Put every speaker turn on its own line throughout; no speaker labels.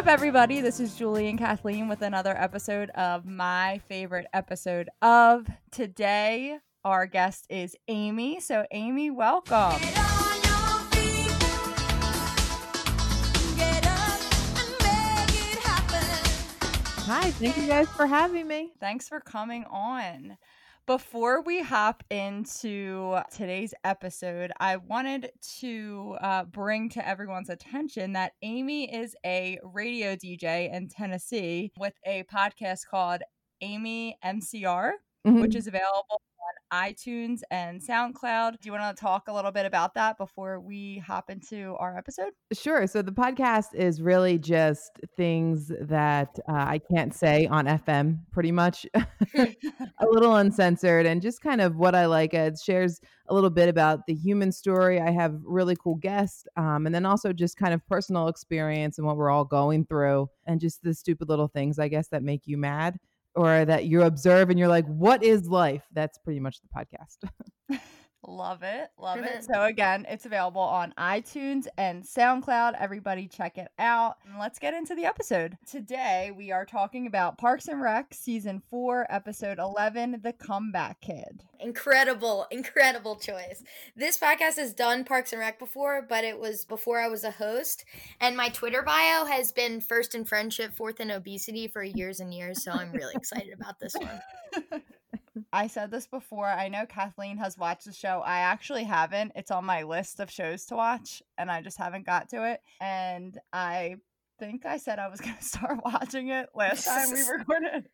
Up, everybody? This is Julie and Kathleen with another episode of my favorite episode of today. Our guest is Amy. So, Amy, welcome.
Hi, thank you guys for having me.
Thanks for coming on. Before we hop into today's episode, I wanted to uh, bring to everyone's attention that Amy is a radio DJ in Tennessee with a podcast called Amy MCR,
Mhm.
which is available iTunes and SoundCloud. Do you want to talk a little bit about that before we hop into our episode?
Sure. So the podcast is really just things that uh, I can't say on FM, pretty much, a little uncensored, and just kind of what I like. It shares a little bit about the human story. I have really cool guests, um, and then also just kind of personal experience and what we're all going through, and just the stupid little things, I guess, that make you mad or that you observe and you're like, what is life? That's pretty much the podcast.
Love it. Love it. So, again, it's available on iTunes and SoundCloud. Everybody, check it out. And let's get into the episode. Today, we are talking about Parks and Rec, Season 4, Episode 11 The Comeback Kid.
Incredible, incredible choice. This podcast has done Parks and Rec before, but it was before I was a host. And my Twitter bio has been first in friendship, fourth in obesity for years and years. So I'm really excited about this one.
I said this before. I know Kathleen has watched the show. I actually haven't. It's on my list of shows to watch, and I just haven't got to it. And I think I said I was going to start watching it last time we recorded,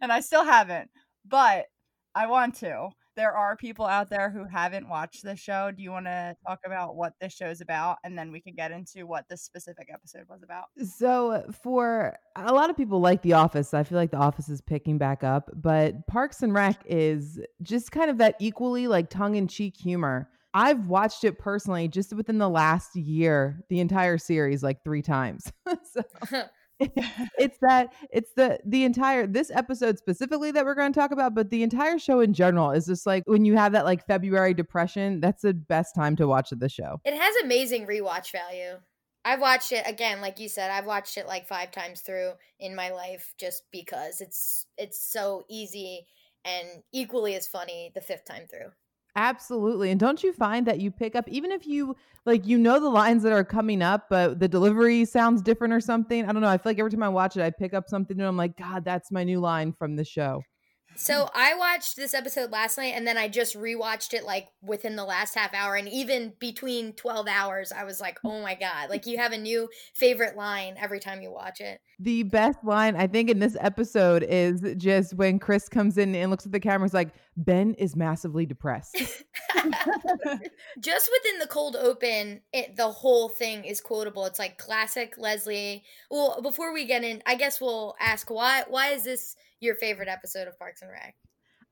and I still haven't. But I want to. There are people out there who haven't watched the show. Do you want to talk about what this show's about, and then we can get into what this specific episode was about?
So, for a lot of people like The Office, I feel like The Office is picking back up, but Parks and Rec is just kind of that equally like tongue in cheek humor. I've watched it personally just within the last year, the entire series, like three times. so, it's that it's the the entire this episode specifically that we're going to talk about but the entire show in general is just like when you have that like february depression that's the best time to watch the show
It has amazing rewatch value. I've watched it again, like you said, I've watched it like five times through in my life just because it's it's so easy and equally as funny the fifth time through.
Absolutely. And don't you find that you pick up, even if you like, you know, the lines that are coming up, but the delivery sounds different or something? I don't know. I feel like every time I watch it, I pick up something and I'm like, God, that's my new line from the show.
So I watched this episode last night and then I just rewatched it like within the last half hour and even between 12 hours I was like, "Oh my god, like you have a new favorite line every time you watch it."
The best line, I think, in this episode is just when Chris comes in and looks at the camera, is like, Ben is massively depressed.
just within the cold open, it the whole thing is quotable. It's like classic Leslie. Well, before we get in, I guess we'll ask why why is this your favorite episode of Parks and Rec?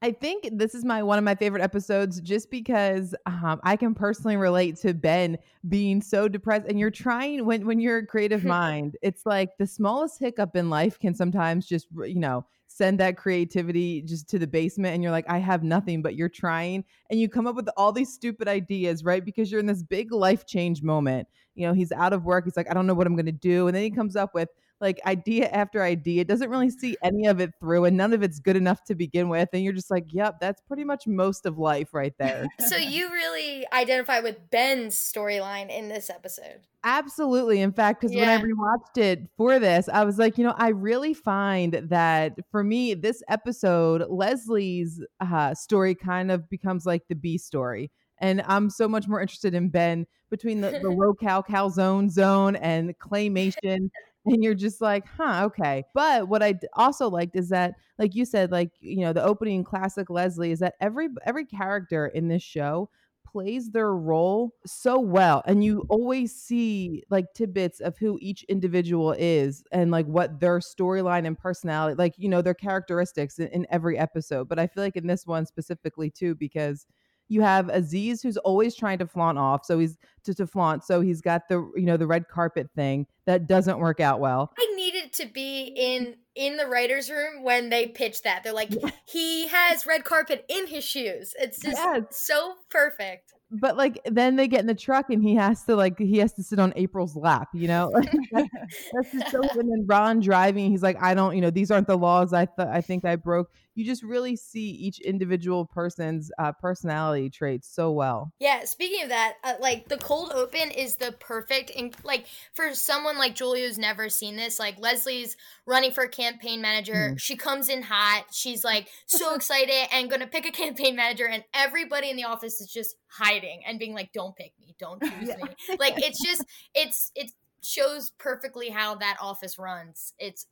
I think this is my one of my favorite episodes just because um, I can personally relate to Ben being so depressed. And you're trying when when you're a creative mind, it's like the smallest hiccup in life can sometimes just you know send that creativity just to the basement. And you're like, I have nothing, but you're trying, and you come up with all these stupid ideas, right? Because you're in this big life change moment. You know, he's out of work. He's like, I don't know what I'm going to do, and then he comes up with like idea after idea. It doesn't really see any of it through, and none of it's good enough to begin with. And you're just like, yep, that's pretty much most of life right there.
so you really identify with Ben's storyline in this episode.
Absolutely. In fact, because
Yeah.
when I rewatched it for this, I was like, you know, I really find that for me, this episode, Leslie's uh, story kind of becomes like the B story. And I'm so much more interested in Ben between the, the low cal calzone zone and claymation. And you're just like, huh, okay. But what I also liked is that, like you said, like, you know, the opening classic Leslie is that every every character in this show plays their role so well and you always see like tidbits of who each individual is and like what their storyline and personality like you know their characteristics in, in every episode but i feel like in this one specifically too because you have aziz who's always trying to flaunt off so he's to, to flaunt so he's got the you know the red carpet thing that doesn't work out well
I needed to be in in the writers' room when they pitched that. They're like, he has red carpet in his shoes. It's just
Yes.
so perfect.
but like then they get in the truck and he has to like he has to sit on april's lap you know that's just so and then ron driving he's like i don't you know these aren't the laws i thought i think i broke you just really see each individual person's uh, personality traits so well
Yeah, speaking of that, uh, like the cold open is the perfect, and like for someone like Julie who's never seen this. Like Leslie's running for campaign manager. She comes in hot. She's like so excited and gonna pick a campaign manager, and everybody in the office is just hiding and being like, "Don't pick me, don't choose me." Like it's just, it's it shows perfectly how that office runs. It's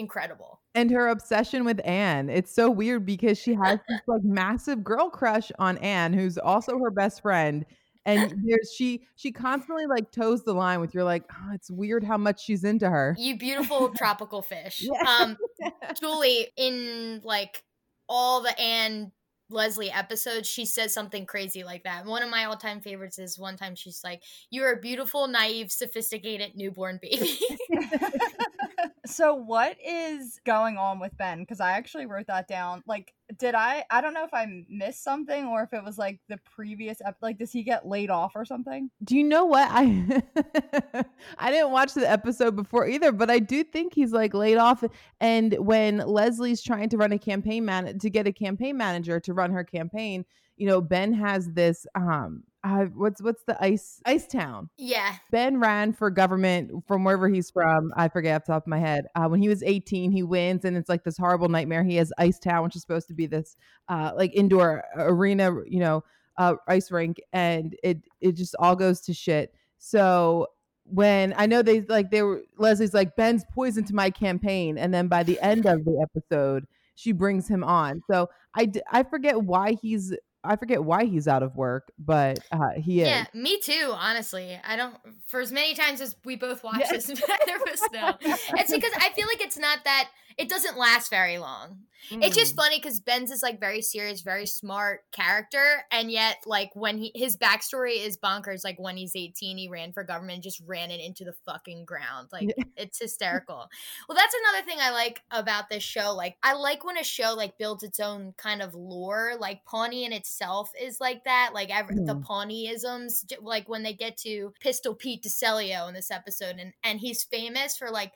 incredible.
and her obsession with anne it's so weird because she has this like massive girl crush on anne who's also her best friend and there's she she constantly like toes the line with you're like oh, it's weird how much she's into her
You beautiful tropical fish.
Yeah.
Um, Julie, in like all the Anne Leslie episodes, she says something crazy like that. One of my all time favorites is one time she's like, You're a beautiful, naive, sophisticated newborn baby.
so what is going on with Ben? Because I actually wrote that down. Like, did I? I don't know if I missed something or if it was like the previous. Ep- like, does he get laid off or something?
Do you know what I I didn't watch the episode before either, but I do think he's like laid off. And when Leslie's trying to run a campaign man to get a campaign manager to run her campaign, you know, Ben has this um uh, what's what's the ice ice town
yeah.
Ben ran for government from wherever he's from. I forget off the top of my head. Uh, when he was 18, he wins, and it's like this horrible nightmare. He has Ice Town, which is supposed to be this uh, like indoor arena, you know, uh, ice rink, and it it just all goes to shit. So when I know they like they were Leslie's like Ben's poison to my campaign, and then by the end of the episode, she brings him on. So I, I forget why he's I forget why he's out of work, but uh, he is.
Yeah, me too, honestly. I don't, for as many times as we both watch
Yeah.
this, neither of us know. It's because I feel like it's not that, it doesn't last very long. It's just funny because Ben's is like very serious, very smart character, and yet like when he his backstory is bonkers. Like when he's eighteen, he ran for government, and just ran it into the fucking ground. Like
Yeah.
it's hysterical. well, that's another thing I like about this show. Like I like when a show like builds its own kind of lore. Like Pawnee in itself is like that. Like ev- the
Mhm.
Pawneeisms, like when they get to Pistol Pete Disellio in this episode, and and he's famous for like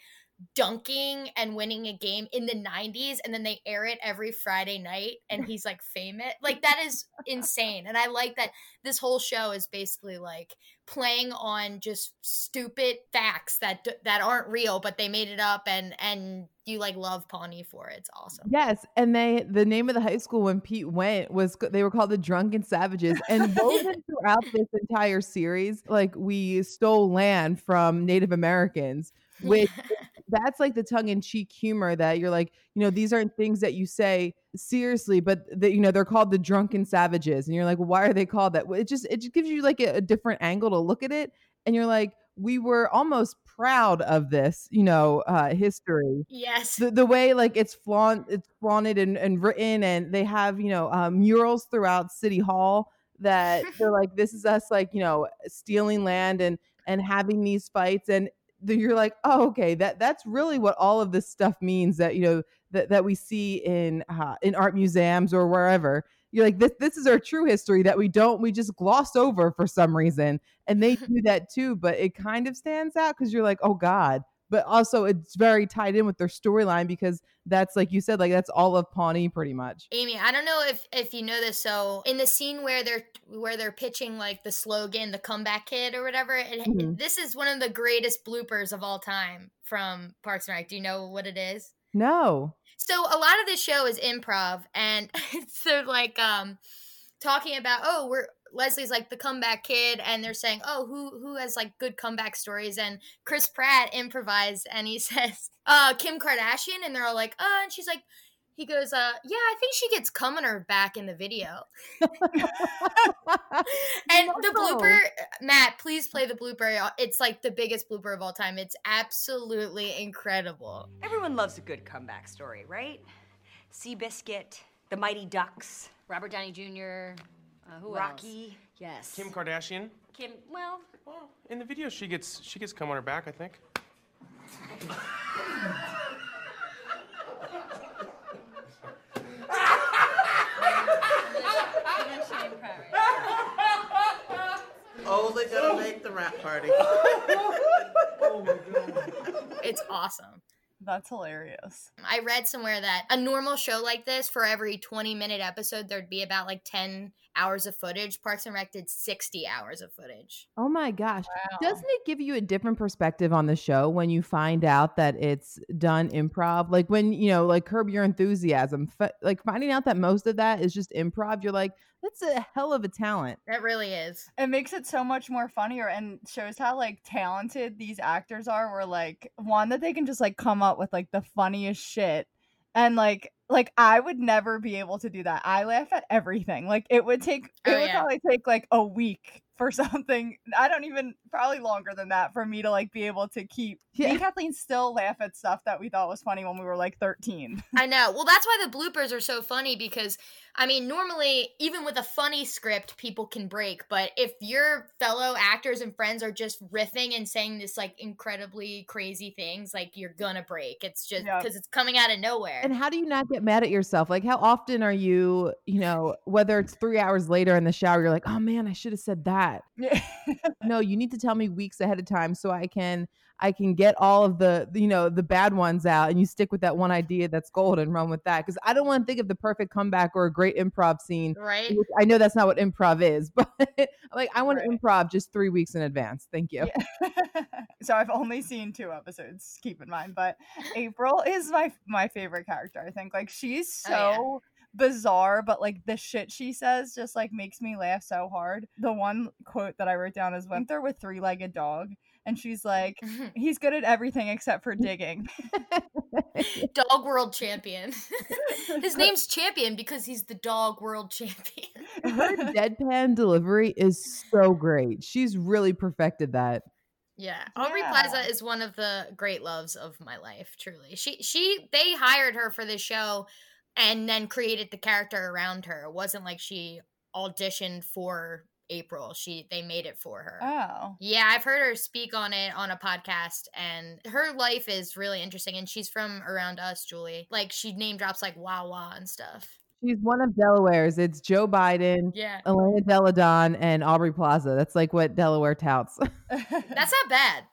dunking and winning a game in the 90s and then they air it every Friday night and he's like famous. Like that is insane. And I like that this whole show is basically like playing on just stupid facts that that aren't real but they made it up and and you like love Pawnee for it. It's awesome.
Yes, and they the name of the high school when Pete went was they were called the Drunken Savages, and woven throughout this entire series, like we stole land from Native Americans, which that's like the tongue in cheek humor that you're like, you know, these aren't things that you say seriously, but that you know they're called the Drunken Savages, and you're like, why are they called that? It just it just gives you like a, a different angle to look at it, and you're like, we were almost proud of this, you know, uh, history
Yes.
the, the way like it's flaunt it's flaunted and, and written and they have you know uh, murals throughout city hall that they're like this is us like you know stealing land and and having these fights and then you're like oh okay that that's really what all of this stuff means that you know that, that we see in uh, in art museums or wherever. You're like this this is our true history that we don't we just gloss over for some reason. And they do that too but it kind of stands out because you're like oh god but also it's very tied in with their storyline because that's like you said, like that's all of Pawnee pretty much.
Amy, I don't know if if you know this. So in the scene where they're where they're pitching like the slogan, the comeback kid or whatever, it,
Mhm.
this is one of the greatest bloopers of all time from Parks and Rec. Do you know what it is?
No.
So a lot of this show is improv, and so like um talking about oh we're Leslie's like the comeback kid, and they're saying oh who who has like good comeback stories, and Chris Pratt improvised, and he says uh Kim Kardashian, and they're all like uh, and she's like. He goes, uh, yeah, I think she gets cum in her back in the video. And the blooper, Matt, please play the blooper. It's like the biggest blooper of all time. It's absolutely incredible.
Everyone loves a good comeback story, right? Seabiscuit, the Mighty Ducks,
Robert Downey Jr. Uh, who else?
Rocky. Yes.
Kim Kardashian.
Kim. Well,
Well, in the video, she gets she gets cum on her back. I think.
Only gonna make the rap party.
It's awesome.
That's hilarious.
I read somewhere that a normal show like this, for every 20 minute episode, there'd be about like 10 hours of footage. Parks and Rec did 60 hours of footage.
Oh my gosh.
Wow.
Doesn't it give you a different perspective on the show when you find out that it's done improv? Like when, you know, like Curb Your Enthusiasm, f- like finding out that most of that is just improv, you're like, that's a hell of a talent.
That really is.
It makes it so much more funnier and shows how like talented these actors are. Where like one that they can just like come up with like the funniest shit, and like like I would never be able to do that. I laugh at everything. Like it would take oh, it
Oh,
would
yeah.
probably take like a week for something. I don't even probably longer than that for me to like be able to keep. Me and Kathleen still laugh at stuff that we thought was funny when we were like thirteen.
I know. Well, that's why the bloopers are so funny because, I mean, normally, even with a funny script, people can break. But if your fellow actors and friends are just riffing and saying this, like, incredibly crazy things, like, you're gonna break. It's just
Yep.
because it's coming out of nowhere.
And how do you not get mad at yourself? Like, how often are you, you know, whether it's three hours later in the shower, you're like, oh man, I should have said that. No, you need to tell me weeks ahead of time so I can I can get all of the you know the bad ones out and you stick with that one idea that's gold and run with that because I don't want to think of the perfect comeback or a great improv scene.
right?
I know that's not what improv is, but like I want
Right.
to improv just three weeks in advance. Thank you.
Yeah. so I've only seen two episodes, keep in mind, but April is my my favorite character. I think like she's so
Oh, yeah.
bizarre, but like the shit she says just like makes me laugh so hard. The one quote that I wrote down is went they're with three-legged dog and she's like mm-hmm. he's good at everything except for digging.
dog world champion. His name's Champion because he's the dog world champion.
Her deadpan delivery is so great. She's really perfected that.
Yeah, Aubrey
Yeah.
Plaza is one of the great loves of my life. Truly, she she they hired her for this show, and then created the character around her. It wasn't like she auditioned for April. She they made it for her.
Oh.
Yeah, I've heard her speak on it on a podcast, and her life is really interesting. And she's from around us, Julie. Like she name drops like Wawa and stuff.
She's one of Delaware's. It's Joe Biden,
Yeah,
Elena Delle Donne, and Aubrey Plaza. That's like what Delaware touts.
that's not bad.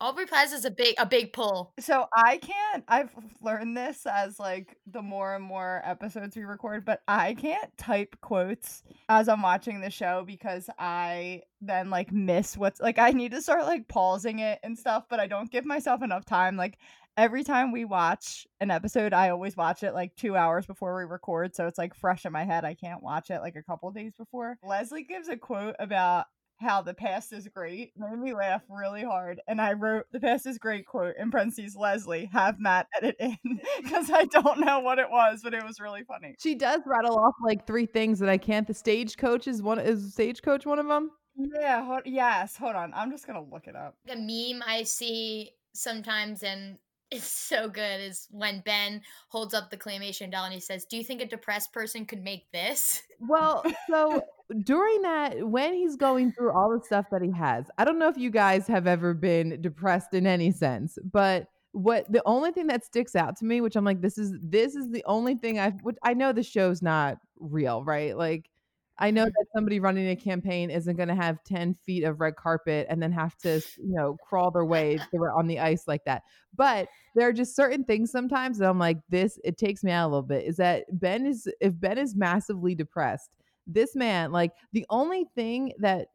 Aubrey Plaza is a big a big pull.
So I can't I've learned this as like the more and more episodes we record, but I can't type quotes as I'm watching the show because I then like miss what's like I need to start like pausing it and stuff, but I don't give myself enough time. Like every time we watch an episode, I always watch it like 2 hours before we record, so it's like fresh in my head. I can't watch it like a couple days before. Leslie gives a quote about how the past is great made me laugh really hard. And I wrote the past is great quote in parentheses Leslie, have Matt edit in because I don't know what it was, but it was really funny.
she does rattle off like three things that I can't. The stagecoach is one. Is stagecoach one of them?
Yeah, hold, yes, hold on. I'm just gonna look it up.
a meme I see sometimes and it's so good is when Ben holds up the claymation doll and he says, Do you think a depressed person could make this?
Well, so during that, when he's going through all the stuff that he has, I don't know if you guys have ever been depressed in any sense, but what the only thing that sticks out to me, which I'm like, this is this is the only thing I've which I know the show's not real, right? Like I know that somebody running a campaign isn't going to have 10 feet of red carpet and then have to, you know, crawl their way through on the ice like that. But there are just certain things sometimes that I'm like, this, it takes me out a little bit. Is that Ben is, if Ben is massively depressed, this man, like, the only thing that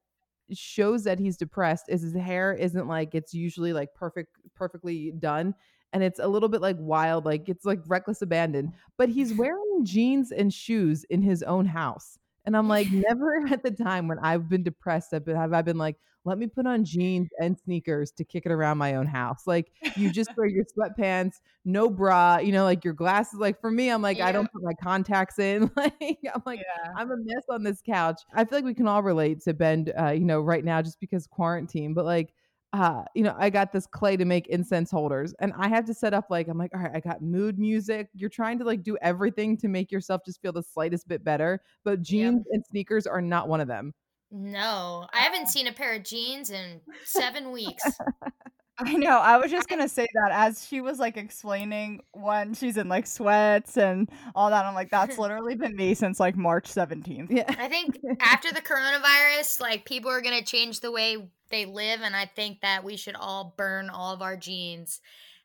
shows that he's depressed is his hair isn't like it's usually like perfect, perfectly done and it's a little bit like wild, like it's like reckless abandon. But he's wearing jeans and shoes in his own house. And I'm like, never at the time when I've been depressed have, been, have I been like, let me put on jeans and sneakers to kick it around my own house. Like you just wear your sweatpants, no bra, you know, like your glasses. Like for me, I'm like,
Yeah.
I don't put my contacts in. Like I'm like,
Yeah.
I'm a mess on this couch. I feel like we can all relate to Ben, uh, you know, right now just because quarantine. But like, uh, you know, I got this clay to make incense holders, and I have to set up like I'm like, all right, I got mood music. You're trying to like do everything to make yourself just feel the slightest bit better, but jeans and sneakers are not one of them.
No, I haven't seen a pair of jeans in seven weeks.
I know. I was just gonna say that as she was like explaining when she's in like sweats and all that. I'm like, that's literally been me since like March 17th.
Yeah.
I think after the coronavirus, like people are gonna change the way they live, and I think that we should all burn all of our jeans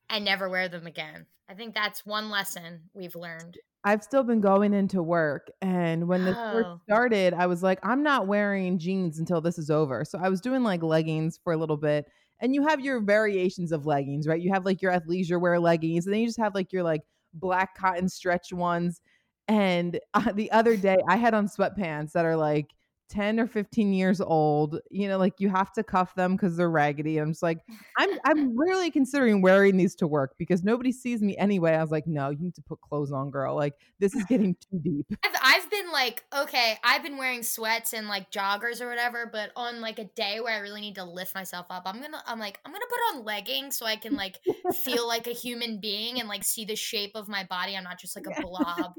and never wear them again. I think that's one lesson we've learned.
I've still been going into work. And when this
Oh.
first started, I was like, I'm not wearing jeans until this is over. So I was doing like leggings for a little bit. And you have your variations of leggings, right? You have like your athleisure wear leggings, and then you just have like your like black cotton stretch ones. And uh, the other day, I had on sweatpants that are like 10 or 15 years old. You know, like you have to cuff them because they're raggedy. I'm just like, I'm I'm really considering wearing these to work because nobody sees me anyway. I was like, no, you need to put clothes on, girl. Like this is getting too deep.
I've, I've been like, okay, I've been wearing sweats and like joggers or whatever, but on like a day where I really need to lift myself up, I'm gonna, I'm like, I'm gonna put on leggings so I can like feel like a human being and like see the shape of my body. I'm not just like a blob,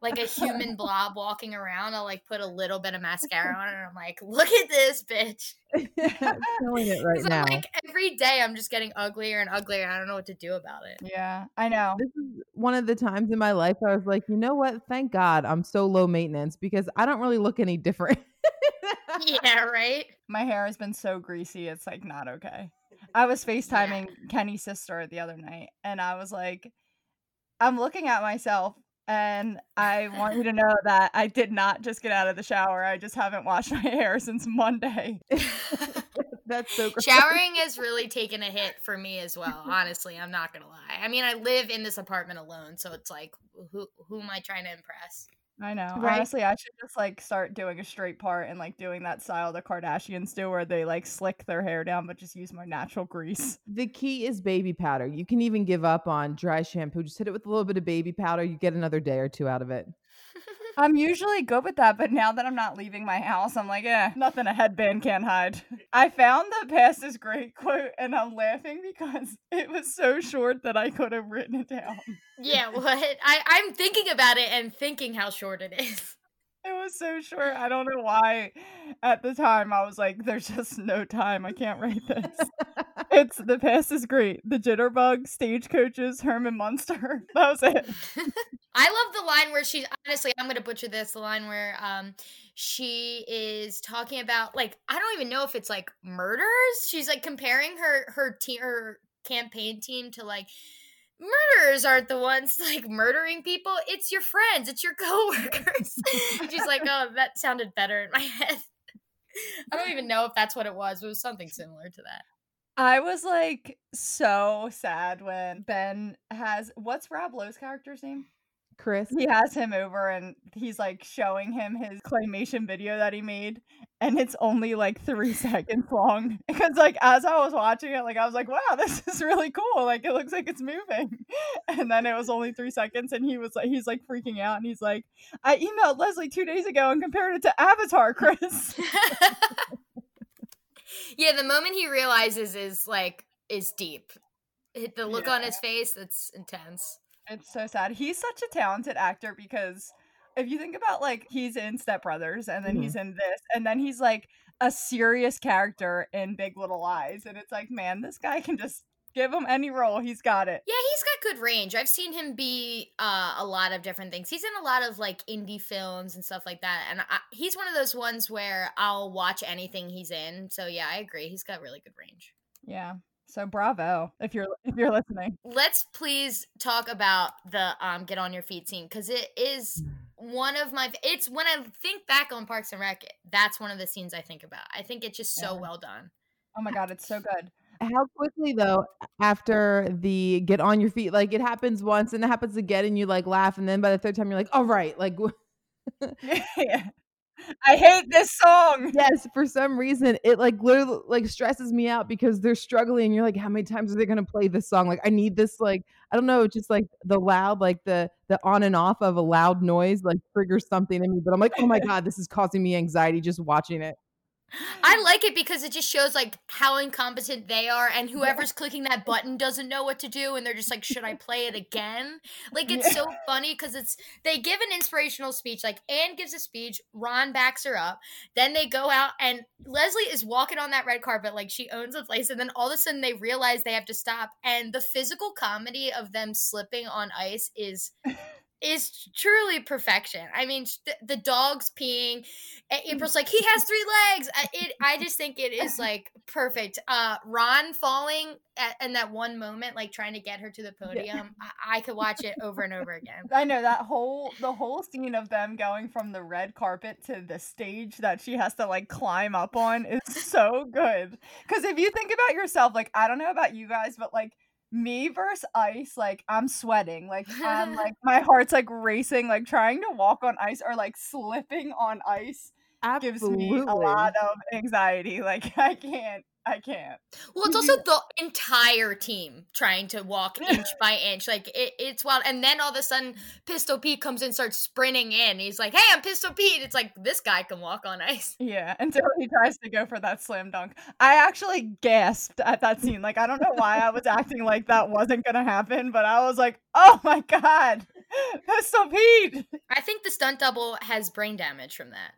like a human blob walking around. I'll like put a little bit of mascara on it and I'm like, look at this bitch.
I'm feeling it right
'Cause
now.
I'm like, every day I'm just getting uglier and uglier. And I don't know what to do about it.
Yeah, I know.
this is one of the times in my life I was like, you know what? Thank God I'm so low maintenance because I don't really look any different.
yeah, right?
My hair has been so greasy, it's like not okay. I was FaceTiming Kenny's sister the other night and I was like, I'm looking at myself and I want you to know that I did not just get out of the shower. I just haven't washed my hair since Monday.
That's so great.
Showering has really taken a hit for me as well. Honestly, I'm not gonna lie. I mean, I live in this apartment alone, so it's like, who who am I trying to impress?
I know.
Right.
Honestly, I should just like start doing a straight part and like doing that style the Kardashians do where they like slick their hair down but just use more natural grease.
The key is baby powder. You can even give up on dry shampoo. Just hit it with a little bit of baby powder. You get another day or two out of it.
I'm usually good with that, but now that I'm not leaving my house, I'm like, eh, nothing a headband can't hide. I found the past is great quote and I'm laughing because it was so short that I could have written it down.
Yeah, what? I I'm thinking about it and thinking how short it is.
It was so short. I don't know why at the time I was like, there's just no time. I can't write this. it's the past is great. The jitterbug, stagecoaches, Herman Munster. That was it.
I love the line where she honestly, I'm gonna butcher this. The line where um she is talking about like I don't even know if it's like murders. She's like comparing her her team her campaign team to like murderers aren't the ones like murdering people. It's your friends. It's your coworkers. She's like, oh, that sounded better in my head. I don't even know if that's what it was. It was something similar to that.
I was like so sad when Ben has what's Rob Lowe's character's name?
Chris.
He has him over and he's like showing him his claymation video that he made, and it's only like three seconds long. Because like as I was watching it, like I was like, wow, this is really cool. Like it looks like it's moving. And then it was only three seconds, and he was like, he's like freaking out, and he's like, I emailed Leslie two days ago and compared it to Avatar, Chris.
Yeah, the moment he realizes is like is deep. The look on his face, that's intense.
It's so sad. He's such a talented actor because if you think about like he's in Step Brothers and then he's mm-hmm. in this and then he's like a serious character in Big Little Lies and it's like man, this guy can just Give him any role, he's got it.
Yeah, he's got good range. I've seen him be uh, a lot of different things. He's in a lot of like indie films and stuff like that, and I, he's one of those ones where I'll watch anything he's in. So yeah, I agree. He's got really good range.
Yeah. So bravo if you're if you're listening.
Let's please talk about the um get on your feet scene because it is one of my it's when I think back on Parks and Rec, that's one of the scenes I think about. I think it's just so
Yeah.
well done.
Oh my god, it's so good.
How quickly though after the get on your feet, like it happens once and it happens again, and you like laugh, and then by the third time you're like, all right, like
yeah. I hate this song.
yes, for some reason it like literally like stresses me out because they're struggling. And you're like, how many times are they gonna play this song? Like I need this like I don't know, just like the loud, like the the on and off of a loud noise like triggers something in me. But I'm like, oh my god, this is causing me anxiety just watching it.
I hmm. like it because it just shows like how incompetent they are, and whoever's clicking that button doesn't know what to do, and they're just like, "Should I play it again?" Like it's
Yeah.
so funny because it's they give an inspirational speech. Like Anne gives a speech, Ron backs her up, then they go out, and Leslie is walking on that red carpet like she owns the place, and then all of a sudden they realize they have to stop, and the physical comedy of them slipping on ice is is truly perfection. I mean, the, the dog's peeing. A- April's like, he has three legs. I, it, I just think it is like perfect. Uh, Ron falling at, in that one moment, like trying to get her to the podium. I, I could watch it over and over again.
I know that whole the whole scene of them going from the red carpet to the stage that she has to like climb up on is so good. Cuz if you think about yourself like I don't know about you guys but like me versus ice like I'm sweating like I'm like my heart's like racing like trying to walk on ice or like slipping on ice gives me a lot of anxiety like I can't I can't.
Well, it's also the entire team trying to walk inch by inch. Like it, it's wild. And then all of a sudden, Pistol Pete comes in, starts sprinting in. He's like, "Hey, I'm Pistol Pete." It's like this guy can walk on ice.
Yeah, until he tries to go for that slam dunk. I actually gasped at that scene. Like, I don't know why I was acting like that wasn't going to happen, but I was like, oh my God, Pistol Pete.
I think the stunt double has brain damage from that.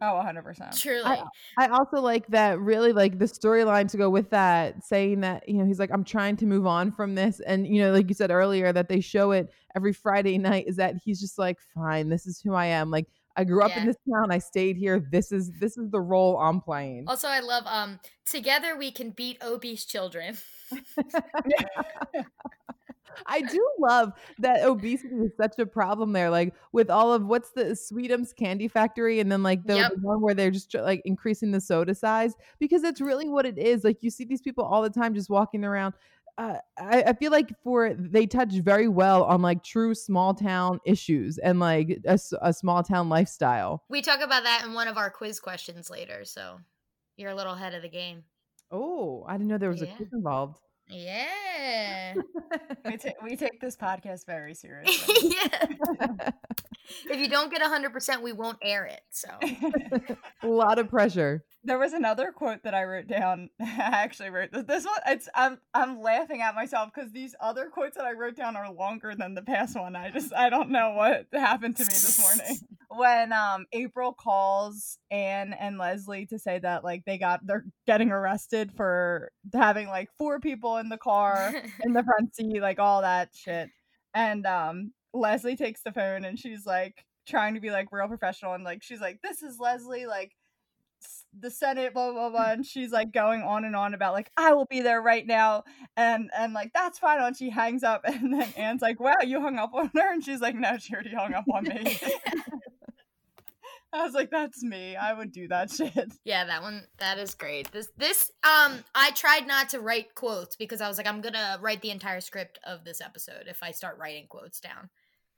Oh, 100%.
Truly.
I, I also like that really like the storyline to go with that saying that you know he's like i'm trying to move on from this and you know like you said earlier that they show it every friday night is that he's just like fine this is who i am like i grew up in this town i stayed here this is this is the role i'm playing
Also, I love um together we can beat obese children.
I do love that obesity is such a problem there. Like with all of what's the Sweetums Candy Factory, and then like the,
Yep.
the one where they're just like increasing the soda size because that's really what it is. Like you see these people all the time just walking around. Uh, I, I feel like for they touch very well on like true small town issues and like a small town lifestyle.
We talk about that in one of our quiz questions later, so you're a little ahead of the game.
Oh, I didn't know there was a quiz involved.
Yeah.
We, ta- we take this podcast very seriously.
yeah. If you don't get 100%, we won't air it. So,
a lot of pressure.
There was another quote that I wrote down. I actually wrote this. This one, it's I'm I'm laughing at myself because these other quotes that I wrote down are longer than the past one. I just I don't know what happened to me this morning. When um April calls Anne and Leslie to say that like they got they're getting arrested for having like four people in the car in the front seat, like all that shit. And um Leslie takes the phone and she's like trying to be like real professional and like she's like, This is Leslie, like the Senate, blah blah blah, and she's like going on and on about like I will be there right now, and and like that's fine. And she hangs up, and then Anne's like, "Wow, you hung up on her," and she's like, "No, she already hung up on me." I was like, "That's me. I would do that shit."
yeah, that one that is great. This this um I tried not to write quotes because I was like I'm going to write the entire script of this episode if I start writing quotes down.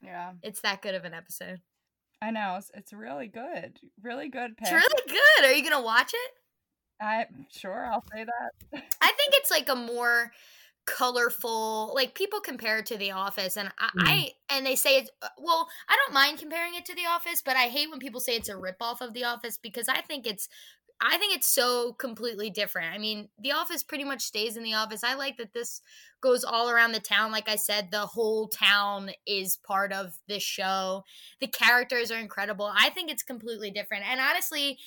Yeah,
It's that good of an episode.
I know. It's, it's really good, really good.
It's really good. Are you going to watch it?
I sure I'll say that.
I think it's like a more colorful like people compare it to the office and I, I and they say it's uh, well i don't mind comparing it to the office but i hate when people say it's a ripoff of the office because i think it's i think it's so completely different. I mean the office pretty much stays in the office. I like that this goes all around the town. Like i said the whole town is part of this show. The characters are incredible. I think it's completely different and honestly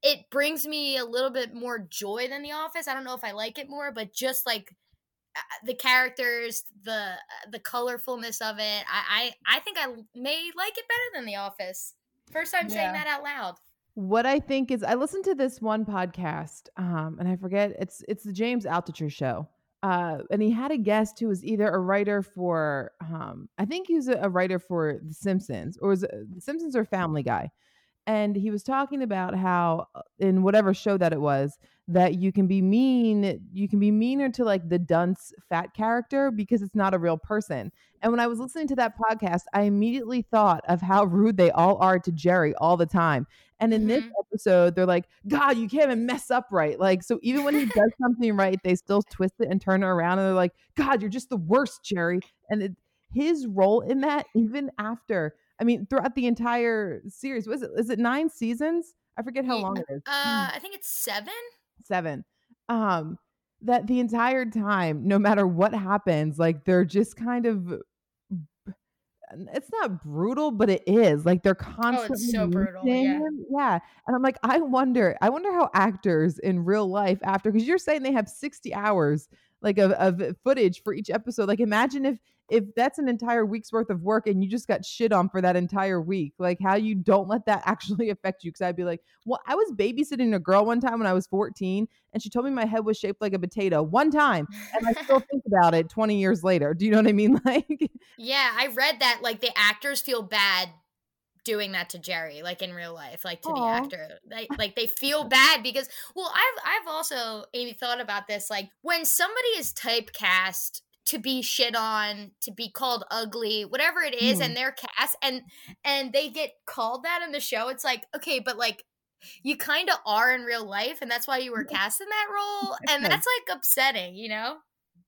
it brings me a little bit more joy than the office. I don't know if i like it more but just like the characters, the the colorfulness of it. I I, I think I may like it better than The Office. First time saying that out loud.
What I think is I listened to this one podcast, um, and I forget it's it's the James Altucher show. Uh, and he had a guest who was either a writer for um, I think he was a, a writer for The Simpsons or was it The Simpsons or Family Guy. And he was talking about how uh, in whatever show that it was, that you can be mean, you can be meaner to like the dunce fat character because it's not a real person. And when I was listening to that podcast, I immediately thought of how rude they all are to Jerry all the time. And in this
Mhm.
episode, they're like, God, you can't even mess up right. Like, so even when he does something right, they still twist it and turn it around. And they're like, God, you're just the worst, Jerry. And it, his role in that, even after, I mean, throughout the entire series, was it, is it nine seasons? I forget how long it is.
Uh, I think it's seven.
Seven. Um, that the entire time, no matter what happens, like they're just kind of it's not brutal, but it is. Like they're constantly Oh, it's
so brutal, yeah.
Yeah. And I'm like, I wonder, I wonder how actors in real life after because you're saying they have 60 hours like of, of footage for each episode. Like imagine if if that's an entire week's worth of work and you just got shit on for that entire week, like how you don't let that actually affect you. Cause I'd be like, well, I was babysitting a girl one time when I was 14 and she told me my head was shaped like a potato one time. And I still think about it 20 years later. Do you know what I mean? Like,
Yeah, I read that like the actors feel bad doing that to Jerry, like in real life, like to the actor. They, like they feel bad because well, I've I've also Amy thought about this. Like when somebody is typecast to be shit on, to be called ugly, whatever it is,
Mhm.
and they're cast and and they get called that in the show, it's like, okay, but like you kind of are in real life, and that's why you were cast in that role. And that's like upsetting, you know?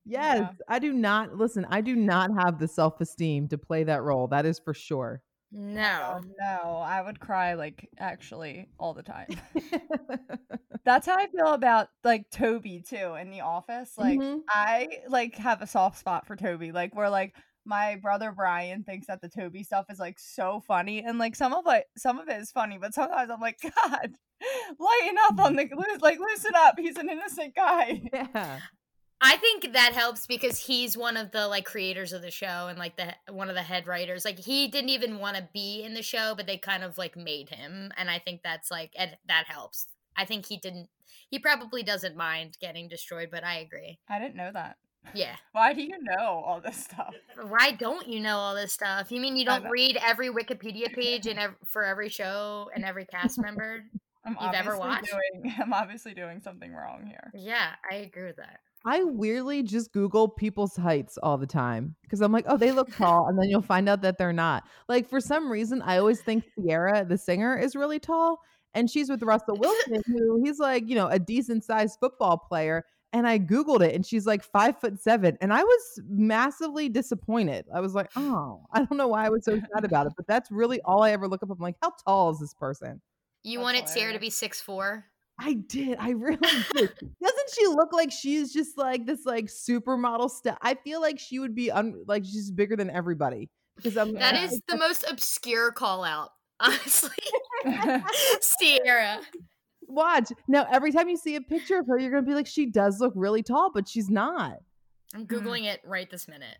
yes,
Yeah.
I do not listen, I do not have the self esteem to play that role. That is for sure.
No.
Oh no, I would cry like actually all the time. That's how I feel about like Toby too in the office. Like
Mhm.
I like have a soft spot for Toby. Like where like my brother Brian thinks that the Toby stuff is like so funny and like some of it some of it is funny, but sometimes I'm like, God, lighten up on the like loosen up. He's an innocent guy.
yeah.
I think that helps because he's one of the like creators of the show and like the one of the head writers. Like he didn't even want to be in the show, but they kind of like made him, and I think that's like and that helps. I think he didn't. He probably doesn't mind getting destroyed, but I agree.
I didn't know that.
Yeah.
Why do you know all this stuff?
Why don't you know all this stuff? You mean you don't read every Wikipedia page and ev- for every show and every cast member?
I'm
You've ever watched?
doing I'm obviously doing something wrong here.
Yeah, I agree with that.
I weirdly just Google people's heights all the time because I'm like, oh, they look tall. And then you'll find out that they're not. Like, for some reason, I always think Ciara, the singer, is really tall. And she's with Russell Wilson, who he's like, you know, a decent sized football player. And I Googled it and she's like five foot seven. And I was massively disappointed. I was like, oh, I don't know why I was so sad about it. But that's really all I ever look up. I'm like, how tall is this person?
You
That's
wanted Ciara to be six four.
I did. I really did. Doesn't she look like she's just like this like supermodel stuff? I feel like she would be un- like she's bigger than everybody because I'm
That
Yeah.
the most obscure call out, honestly. Ciara.
watch now. Every time you see a picture of her, you're gonna be like, she does look really tall, but she's not.
I'm mm. Googling it right this minute.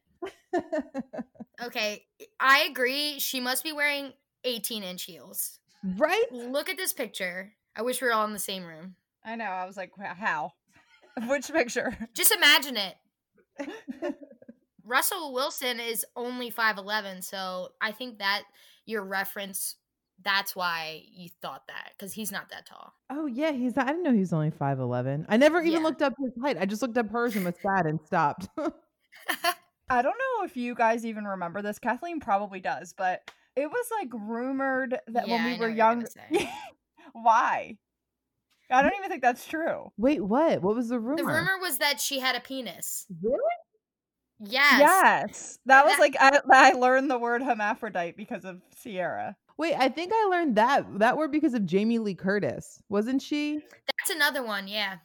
Okay, I agree. She must be wearing 18 inch heels.
right?
Look at this picture. I wish we were all in the same room.
I know. I was like, how? Which picture?
Just imagine it. Russell Wilson is only 5'11, so I think that your reference, that's why you thought that, because he's not that tall.
Oh yeah, he's. Not, I didn't know he was only five eleven. I never even
Yeah.
looked up his height. I just looked up hers and was sad and stopped.
I don't know if you guys even remember this. Kathleen probably does, but it was like rumored that
Yeah,
when we
I
were
what you're
young.
gonna say.
Why? I don't even think that's true.
Wait, what? What was the rumor?
The rumor was that she had a penis.
Really?
Yes.
Yes, that was like I, I learned the word hermaphrodite because of Ciara.
Wait, I think I learned that that word because of Jamie Lee Curtis, wasn't she?
That's another one, yeah.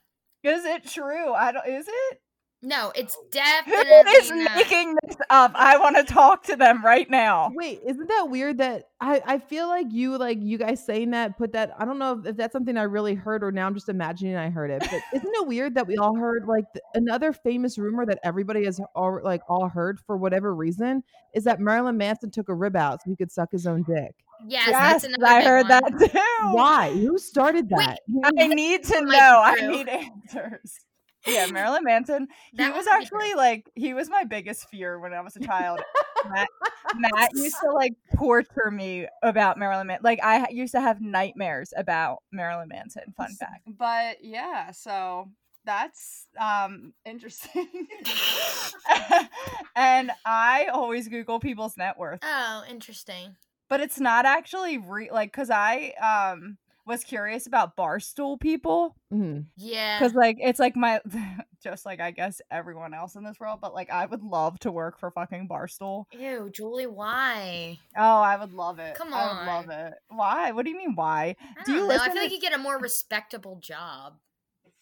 Is it true? I don't. Is it?
No, it's
oh.
definitely
is
not.
making this up? I want to talk to them right now.
Wait, isn't that weird that I, I feel like you like you guys saying that put that I don't know if, if that's something I really heard or now I'm just imagining I heard it. But isn't it weird that we all heard like th- another famous rumor that everybody has all like all heard for whatever reason is that Marilyn Manson took a rib out so he could suck his own dick.
Yes,
Yes,
that's another
I heard
one.
that too.
Why? Who started
Wait,
that?
I need to know. I need answers. Yeah, Marilyn Manson. He
That
was actually like he was my biggest fear when I was a child. Matt, Matt used to like torture me about Marilyn Manson. Like I used to have nightmares about Marilyn Manson. Fun fact. But yeah, so that's um interesting. and I always Google people's net worth
Oh, interesting.
but it's not actually re- like because I um was curious about barstool people
Mhm.
Yeah.
because like it's like my just like I guess everyone else in this world, but like I would love to work for fucking barstool.
Ew, Julie, why?
Oh, I would love it.
Come on.
I would love it. Why? What do you mean why?
I
Do you
don't know. I
listen
feel like you get a more respectable job.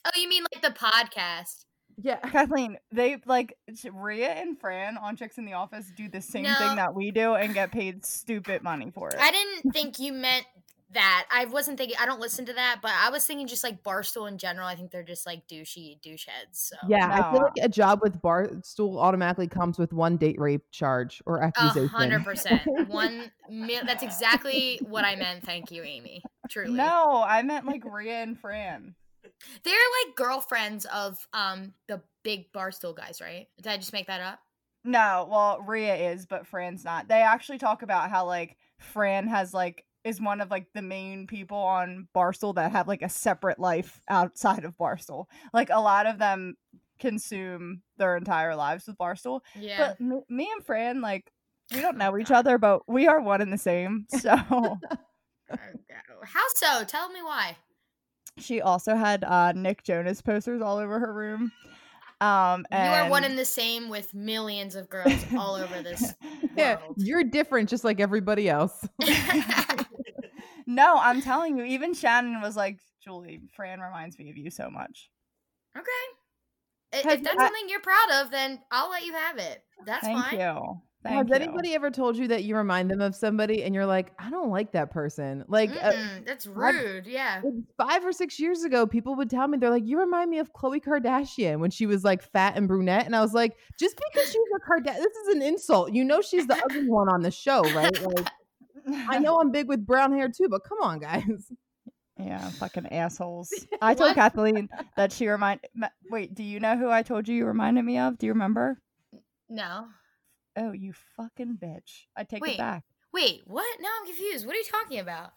Oh, you mean like the podcast?
Yeah.
Kathleen, they like sh- Ria and Fran on Chicks in the Office do the same
No.
thing that we do and get paid stupid money for it.
I didn't think you meant that. I wasn't thinking. I don't listen to that, but I was thinking just like Barstool in general. I think they're just like douchey douche heads. So
Yeah, I feel like a job with Barstool automatically comes with one date rape charge or
A
accusation.
hundred percent. One. That's exactly what I meant. Thank you, Amy. Truly.
no, I meant like Ria and Fran.
They're like girlfriends of um the big Barstool guys, right? Did I just make that up?
No, well, Ria is, but Fran's not. They actually talk about how like Fran has like is one of like the main people on Barstool that have like a separate life outside of Barstool. Like a lot of them consume their entire lives with Barstool.
Yeah.
But me, me and Fran like we don't know each other, but we are one and the same. So
How so? Tell me why.
she also had uh Nick Jonas posters all over her room. Um
You are one
and-
and the same with millions of girls all over this
Yeah,
world.
you're different just like everybody else.
No, I'm telling you, even Shannon was like, Julie, Fran reminds me of you so much.
Okay. If that's
you- I-
something you're proud of, then I'll let you have it. That's
Thank
fine.
you. Thank
Has
you.
anybody ever told you that you remind them of somebody and you're like, I don't like that person? Like uh,
that's rude. Yeah.
five or six years ago, people would tell me, they're like, you remind me of Khloe Kardashian when she was like fat and brunette. And I was like, just because she's a Kardashian, this is an insult. You know, she's the ugly one on the show, right? Like, I know I'm big with brown hair too, but come on, guys.
Yeah, fucking assholes. I told Kathleen that she remind. Wait, do you know who I told you you reminded me of? Do you remember?
No.
Oh, you fucking bitch! I take
Wait.
it back.
Wait, what? Now I'm confused. What are you talking about?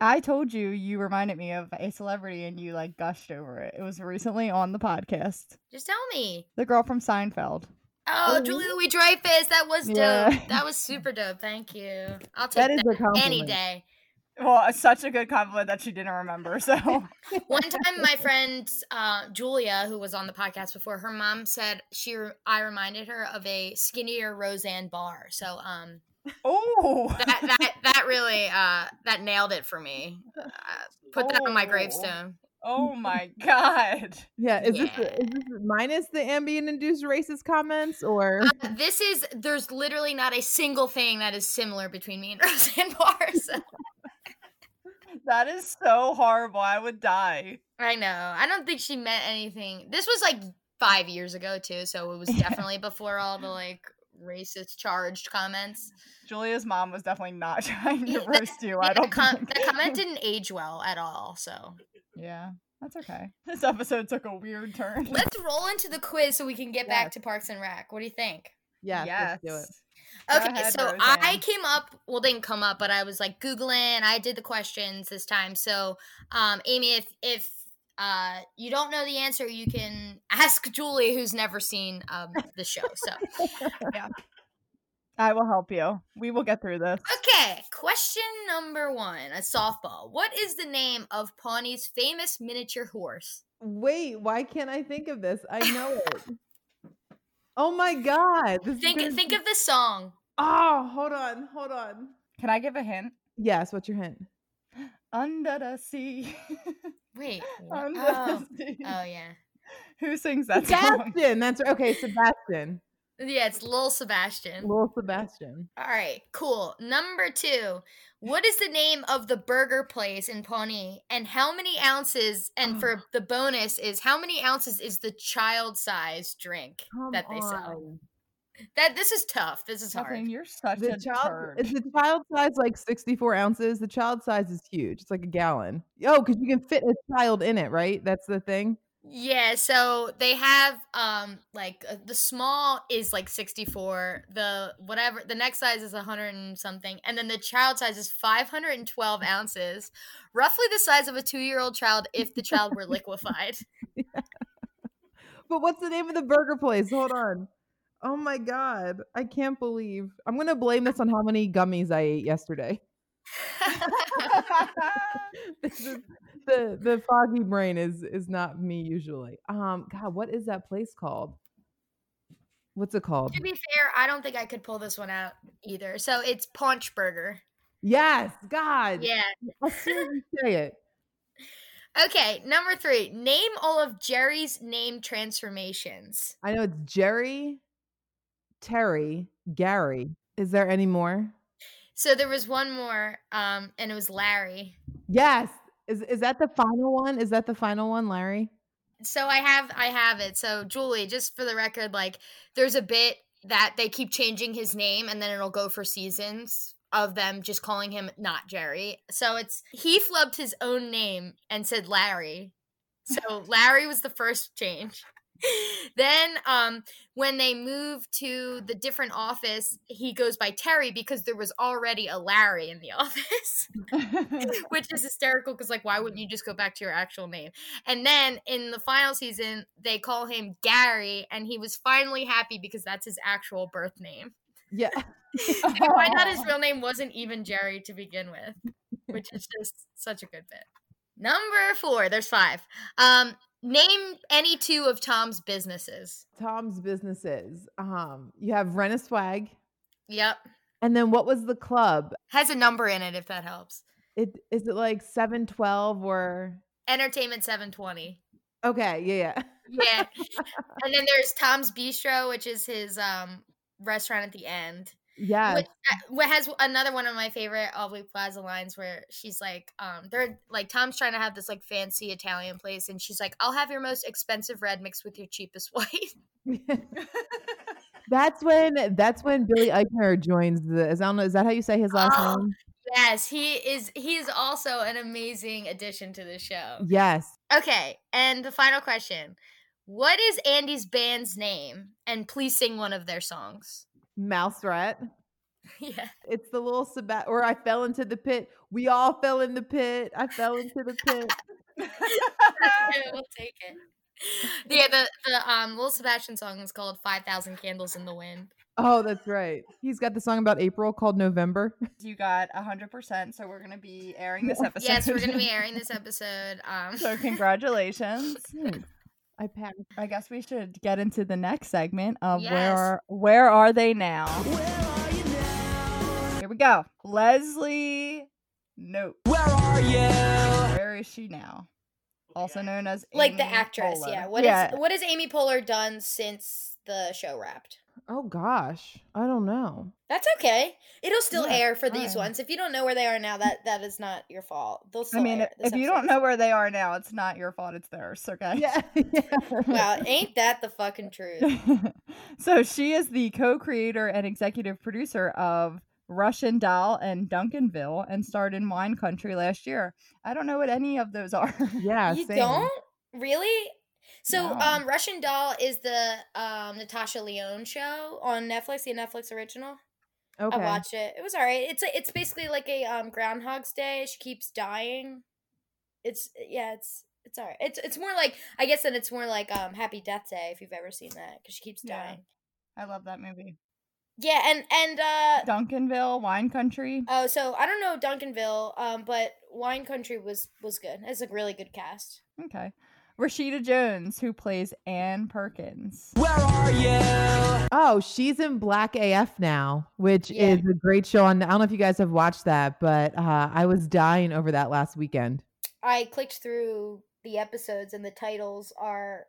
I told you you reminded me of a celebrity, and you like gushed over it. It was recently on the podcast.
Just tell me.
The girl from Seinfeld.
Oh,
Oh,
Julie Louis Dreyfus. That was dope.
Yeah.
That was super dope. Thank you. I'll take
That
that,
is a
any day.
Well, such a good compliment that she didn't remember. So
One time, my friend uh, Julia, who was on the podcast before, her mom said she I reminded her of a skinnier Roseanne Barr. So um,
oh,
that that that really uh, that nailed it for me. Uh, put that on my
Oh.
gravestone.
Oh my god.
Yeah, is this is this minus the Ambien induced racist comments or
Uh, this is there's literally not a single thing that is similar between me and Roseanne Barr. So.
That is so horrible. I would die.
I know. I don't think she meant anything. This was like five years ago too, so it was definitely before all the like racist charged comments.
Julia's mom was definitely not trying to
Yeah, that-
roast you. I don't
the, com-
think.
the comment didn't age well at all. So
Yeah, that's okay. This episode took a weird turn.
let's roll into the quiz so we can get
Yes.
back to Parks and Rec. What do you think?
yes, let's do it.
Okay,
ahead,
so I came up. Well, didn't come up, but I was like googling. I did the questions this time. So, um, Amy, if if uh you don't know the answer, you can ask Julie, who's never seen um the show. So, yeah.
I will help you. We will get through this.
okay, question number one: a softball. What is the name of Pawnee's famous miniature horse?
Wait, why can't I think of this? I know it. Oh my god.
Think
gonna
think of the song.
Oh, hold on, hold on.
Can I give a hint?
Yes, what's your hint?
Under the sea.
Wait. what?
Under
Oh, oh yeah.
Who sings that song?
Sebastian. That's. Okay, Sebastian.
Yeah, it's Lil Sebastian.
Little Sebastian.
All right, cool. Number two. What is the name of the burger place in Pawnee? And how many ounces? And oh. for the bonus is how many ounces is the child size drink
Come
that they sell?
on.
That this is tough. This is hard.
Kathleen, you're such
The
a
child
turd.
is the child size like 64 ounces. The child size is huge. It's like a gallon. Oh, because you can fit a child in it, right? That's the thing.
Yeah, so they have um like uh, the small is like 64, the whatever the next size is 100 and something, and then the child size is 512 ounces, roughly the size of a 2-year-old child if the child were liquefied.
But what's the name of the burger place? Hold on. Oh my god. I can't believe. I'm going to blame this on how many gummies I ate yesterday. This is- the the foggy brain is is not me usually. Um god, what is that place called? What's it called?
to be fair, I don't think I could pull this one out either. So it's Paunch Burger.
Yes, god.
Yeah.
As soon as you say it.
Okay, number 3. Name all of Jerry's name transformations.
I know it's Jerry, Terry, Gary. Is there any more?
So there was one more um and it was Larry.
Yes. Is is that the final one? Is that the final one, Larry?
so I have I have it. So Julie, just for the record, like there's a bit that they keep changing his name and then it'll go for seasons of them just calling him not Jerry. So it's he flubbed his own name and said Larry. So Larry was the first change. then um when they move to the different office, he goes by Terry because there was already a Larry in the office which is hysterical because like why wouldn't you just go back to your actual name? And then in the final season they call him gary and he was finally happy because that's his actual birth name.
Yeah.
and I find his real name wasn't even jerry to begin with which is just such a good bit. Number four there's five. Um name any two of tom's businesses.
Tom's businesses. Um, you have Rent a Swag,
yep.
And then what was the club?
has a number in it if that helps.
It is it like seven twelve or?
Entertainment 720
okay, yeah, yeah.
yeah. And then there's tom's bistro which is his um restaurant at the end Which, uh, what has another one of my favorite Aubrey Plaza lines where she's like, um, they're like Tom's trying to have this like fancy Italian place, and she's like, "I'll have your most expensive red mixed with your cheapest white."
that's when that's when Billy Eichner joins the. Is, I don't know, is that how you say his last
Oh.
name?
yes, he is. He is also an amazing addition to the show.
Yes.
Okay, and the final question: What is Andy's band's name? And please sing one of their songs.
Mouse rat.
yeah.
It's the little Sebat or I fell into the pit. We all fell in the pit. I fell into the pit.
Yeah, we'll take it. Yeah, the the um Little Sebastian song is called Five Thousand Candles in the Wind.
Oh, that's right. He's got the song about April called November.
you got 100%, so we're going to be airing this episode.
Yes, we're gonna be airing this episode. Um
So congratulations.
I.
I guess we should get into the next segment of
Yes.
where are, where are they now? Here we go. Leslie Knope. Where are you? Where is she now? Also known as
like the actress,
Poehler.
yeah. What is what has Amy Poehler done since the show wrapped?
Oh gosh. I don't know.
That's okay. It'll still
Yeah,
air for these
fine.
ones. If you don't know where they are now, that that is not your fault. They'll still I
mean,
air.
if, you don't know where they are now, it's not your fault. It's theirs. Okay.
Yeah. yeah.
Wow, ain't that the fucking truth?
so she is the co-creator and executive producer of Russian Doll and Duncanville, and starred in Wine Country last year. I don't know what any of those are.
Yeah.
you
same.
don't really? So,
No.
um, Russian Doll is the um Natasha Lyonne show on Netflix, the Netflix original.
Okay.
I watched it. It was alright. It's a, it's basically like a um Groundhog's Day. She keeps dying. It's yeah, it's it's alright. It's it's more like I guess that it's more like um Happy Death Day if you've ever seen that because she keeps
Yeah.
dying.
I love that movie.
Yeah, and and uh
Duncanville, Wine Country.
oh, so I don't know Duncanville, um, but Wine Country was was good. It's a really good cast.
Okay. Rashida Jones, who plays Anne Perkins. Where are you?
Oh, she's in Black AF now, which
Yeah.
is a great show. On I don't know if you guys have watched that, but uh, I was dying over that last weekend.
I clicked through the episodes and the titles are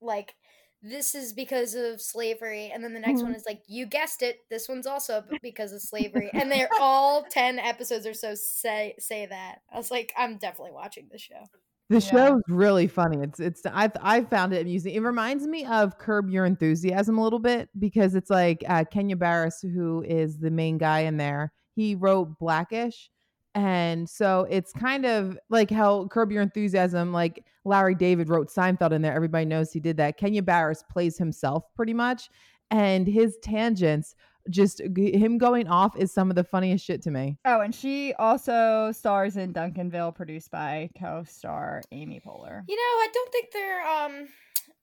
like this is because of slavery and then the next one
Mhm.
is like you guessed it this one's also because of slavery and they're all 10 episodes or so say say that i was like i'm definitely watching this show
The
Yeah.
show's really funny. It's it's I I found it amusing. It reminds me of Curb Your Enthusiasm a little bit because it's like uh, Kenya Barris, who is the main guy in there. He wrote Blackish, and so it's kind of like how Curb Your Enthusiasm, like Larry David wrote Seinfeld in there. Everybody knows he did that. Kenya Barris plays himself pretty much, and his tangents, just g- him going off, is some of the funniest shit to me.
Oh, and she also stars in Duncanville, produced by co-star Amy Poehler.
you know i don't think they're um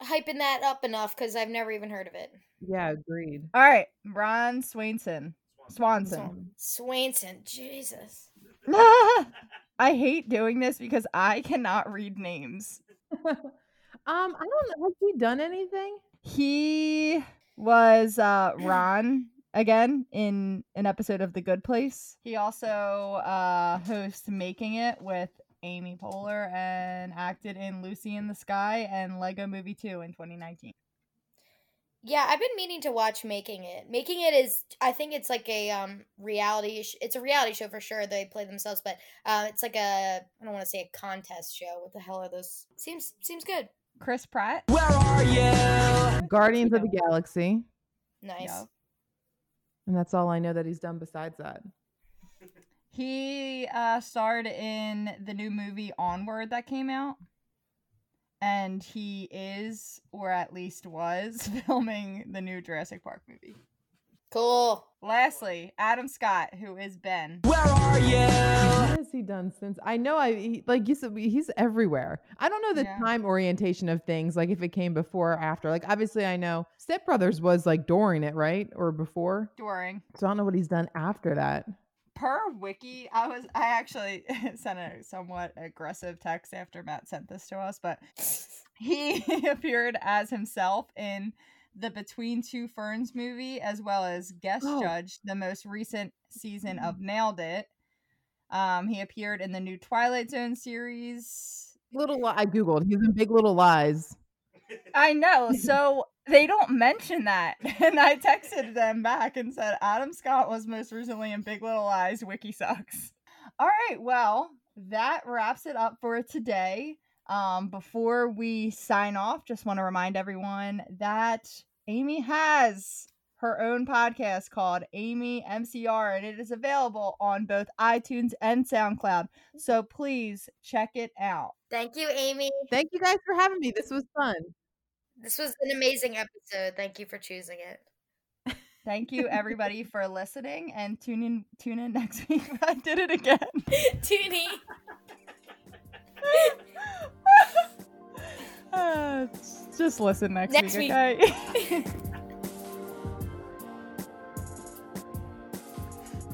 hyping that up enough because i've never even heard of it
Yeah, agreed.
All right, Ron Swainson. Swanson.
swainson jesus
I hate doing this because I cannot read names.
um, I don't know. Has he done anything?
He was uh Ron again in an episode of The Good Place. He also uh hosts Making It with Amy Poehler and acted in Lucy in the Sky and Lego Movie 2 in 2019.
Yeah, I've been meaning to watch Making It. Making It is, I think it's like a um reality. Sh- it's a reality show for sure. They play themselves, but uh, it's like a I don't want to say a contest show. What the hell are those? Seems seems good.
Chris Pratt. Where are you?
Guardians of the Galaxy.
Nice.
Yup.
And that's all I know that he's done besides that.
He uh, starred in the new movie Onward that came out. And he is, or at least was, filming the new Jurassic Park movie.
Cool.
Lastly, Adam Scott, who is Ben.
What has he done since? I know I he, like you said he's everywhere. I don't know the
Yeah.
time orientation of things, like if it came before or after. Like obviously I know Step Brothers was like during it, right? Or before.
During.
So I don't know what he's done after that.
Per wiki, I was I actually sent a somewhat aggressive text after Matt sent this to us, but he appeared as himself in the Between Two Ferns movie, as well as guest
Oh.
judge the most recent season of mm. Nailed It. Um, he appeared in the new Twilight Zone series.
Little Li- I googled. He's in Big Little Lies.
I know, so they don't mention that, and I texted them back and said Adam Scott was most recently in Big Little Lies. Wiki sucks. All right, well that wraps it up for today. Um, before we sign off, just want to remind everyone that Amy has her own podcast called Amy MCR, and it is available on both iTunes and SoundCloud. So please check it out.
Thank you, Amy.
Thank you guys for having me. This was fun.
This was an amazing episode. Thank you for choosing it.
Thank you everybody for listening and tune in tune in next week. I did it again.
Toonie.
Uh, just listen next,
Next
week,
week.
okay?